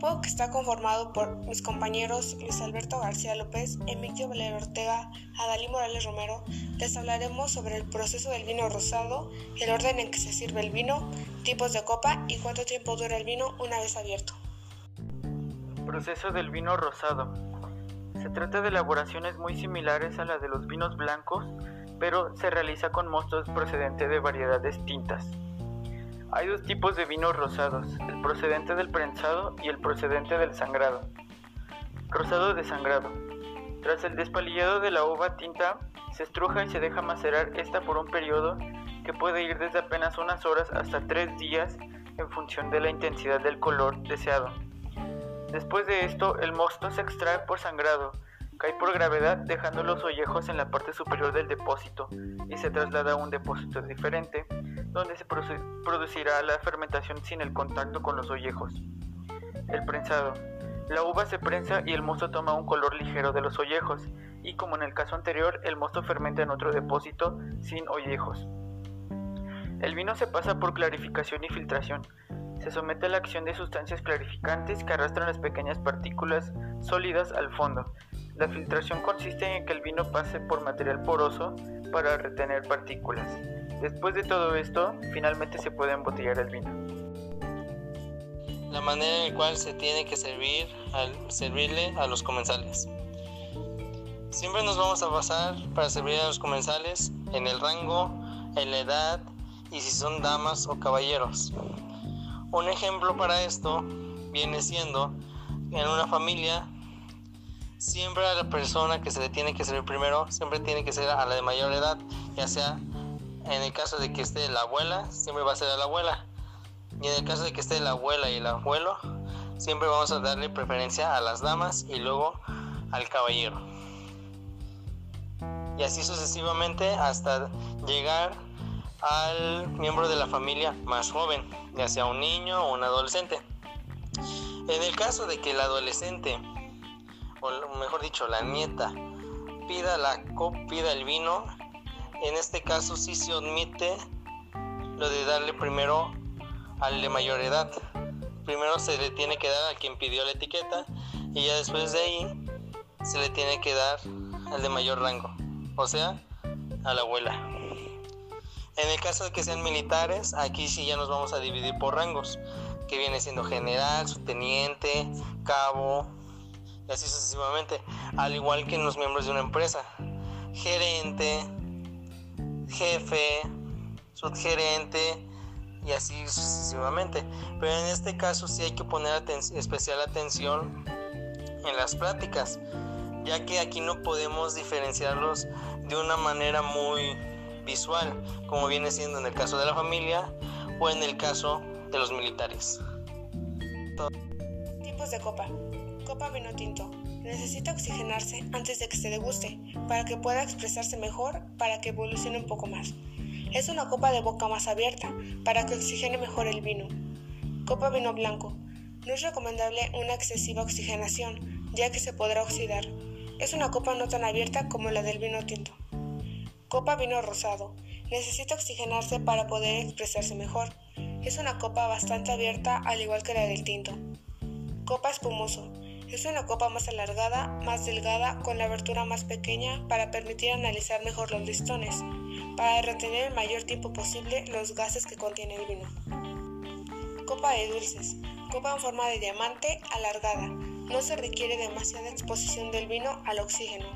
equipo que está conformado por mis compañeros Luis Alberto García López, Emilio Valer Ortega, Adalí Morales Romero, les hablaremos sobre el proceso del vino rosado, el orden en que se sirve el vino, tipos de copa y cuánto tiempo dura el vino una vez abierto. Proceso del vino rosado. Se trata de elaboraciones muy similares a la de los vinos blancos, pero se realiza con mostos procedentes de variedades tintas. Hay dos tipos de vinos rosados, el procedente del prensado y el procedente del sangrado. Rosado de sangrado. Tras el despalillado de la uva tinta, se estruja y se deja macerar esta por un periodo que puede ir desde apenas unas horas hasta tres días en función de la intensidad del color deseado. Después de esto, el mosto se extrae por sangrado, cae por gravedad dejando los ollejos en la parte superior del depósito y se traslada a un depósito diferente donde se producirá la fermentación sin el contacto con los ollejos. El prensado. La uva se prensa y el mosto toma un color ligero de los ollejos, y como en el caso anterior, el mosto fermenta en otro depósito sin ollejos. El vino se pasa por clarificación y filtración. Se somete a la acción de sustancias clarificantes que arrastran las pequeñas partículas sólidas al fondo. La filtración consiste en que el vino pase por material poroso para retener partículas. Después de todo esto, finalmente se puede embotellar el vino. La manera en la cual se tiene que servir al servirle a los comensales. Siempre nos vamos a basar para servir a los comensales en el rango, en la edad y si son damas o caballeros. Un ejemplo para esto viene siendo en una familia siempre a la persona que se le tiene que servir primero siempre tiene que ser a la de mayor edad, ya sea en el caso de que esté la abuela, siempre va a ser a la abuela. Y en el caso de que esté la abuela y el abuelo, siempre vamos a darle preferencia a las damas y luego al caballero. Y así sucesivamente hasta llegar al miembro de la familia más joven, ya sea un niño o un adolescente. En el caso de que el adolescente, o mejor dicho, la nieta, pida la pida el vino, en este caso sí se admite lo de darle primero al de mayor edad. Primero se le tiene que dar a quien pidió la etiqueta y ya después de ahí se le tiene que dar al de mayor rango, o sea, a la abuela. En el caso de que sean militares, aquí sí ya nos vamos a dividir por rangos, que viene siendo general, subteniente, cabo, y así sucesivamente, al igual que en los miembros de una empresa, gerente, jefe, subgerente y así sucesivamente. Pero en este caso sí hay que poner especial atención en las prácticas, ya que aquí no podemos diferenciarlos de una manera muy visual, como viene siendo en el caso de la familia o en el caso de los militares. Tipos de copa. Copa vino tinto. Necesita oxigenarse antes de que se deguste, para que pueda expresarse mejor, para que evolucione un poco más. Es una copa de boca más abierta, para que oxigene mejor el vino. Copa vino blanco. No es recomendable una excesiva oxigenación, ya que se podrá oxidar. Es una copa no tan abierta como la del vino tinto. Copa vino rosado. Necesita oxigenarse para poder expresarse mejor. Es una copa bastante abierta al igual que la del tinto. Copa espumoso. Es una copa más alargada, más delgada, con la abertura más pequeña para permitir analizar mejor los listones, para retener el mayor tiempo posible los gases que contiene el vino. Copa de dulces. Copa en forma de diamante alargada. No se requiere demasiada exposición del vino al oxígeno.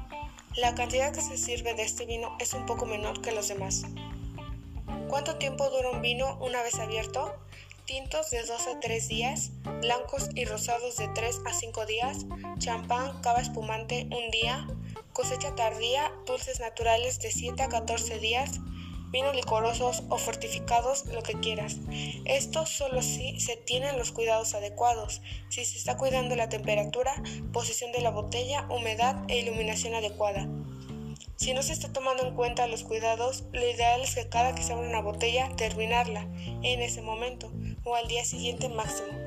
La cantidad que se sirve de este vino es un poco menor que los demás. ¿Cuánto tiempo dura un vino una vez abierto? Tintos de 2 a 3 días, blancos y rosados de 3 a 5 días, champán, cava espumante un día, cosecha tardía, dulces naturales de 7 a 14 días, vinos licorosos o fortificados, lo que quieras. Esto solo si se tienen los cuidados adecuados, si se está cuidando la temperatura, posición de la botella, humedad e iluminación adecuada. Si no se está tomando en cuenta los cuidados, lo ideal es que cada que se abra una botella terminarla en ese momento o al día siguiente máximo.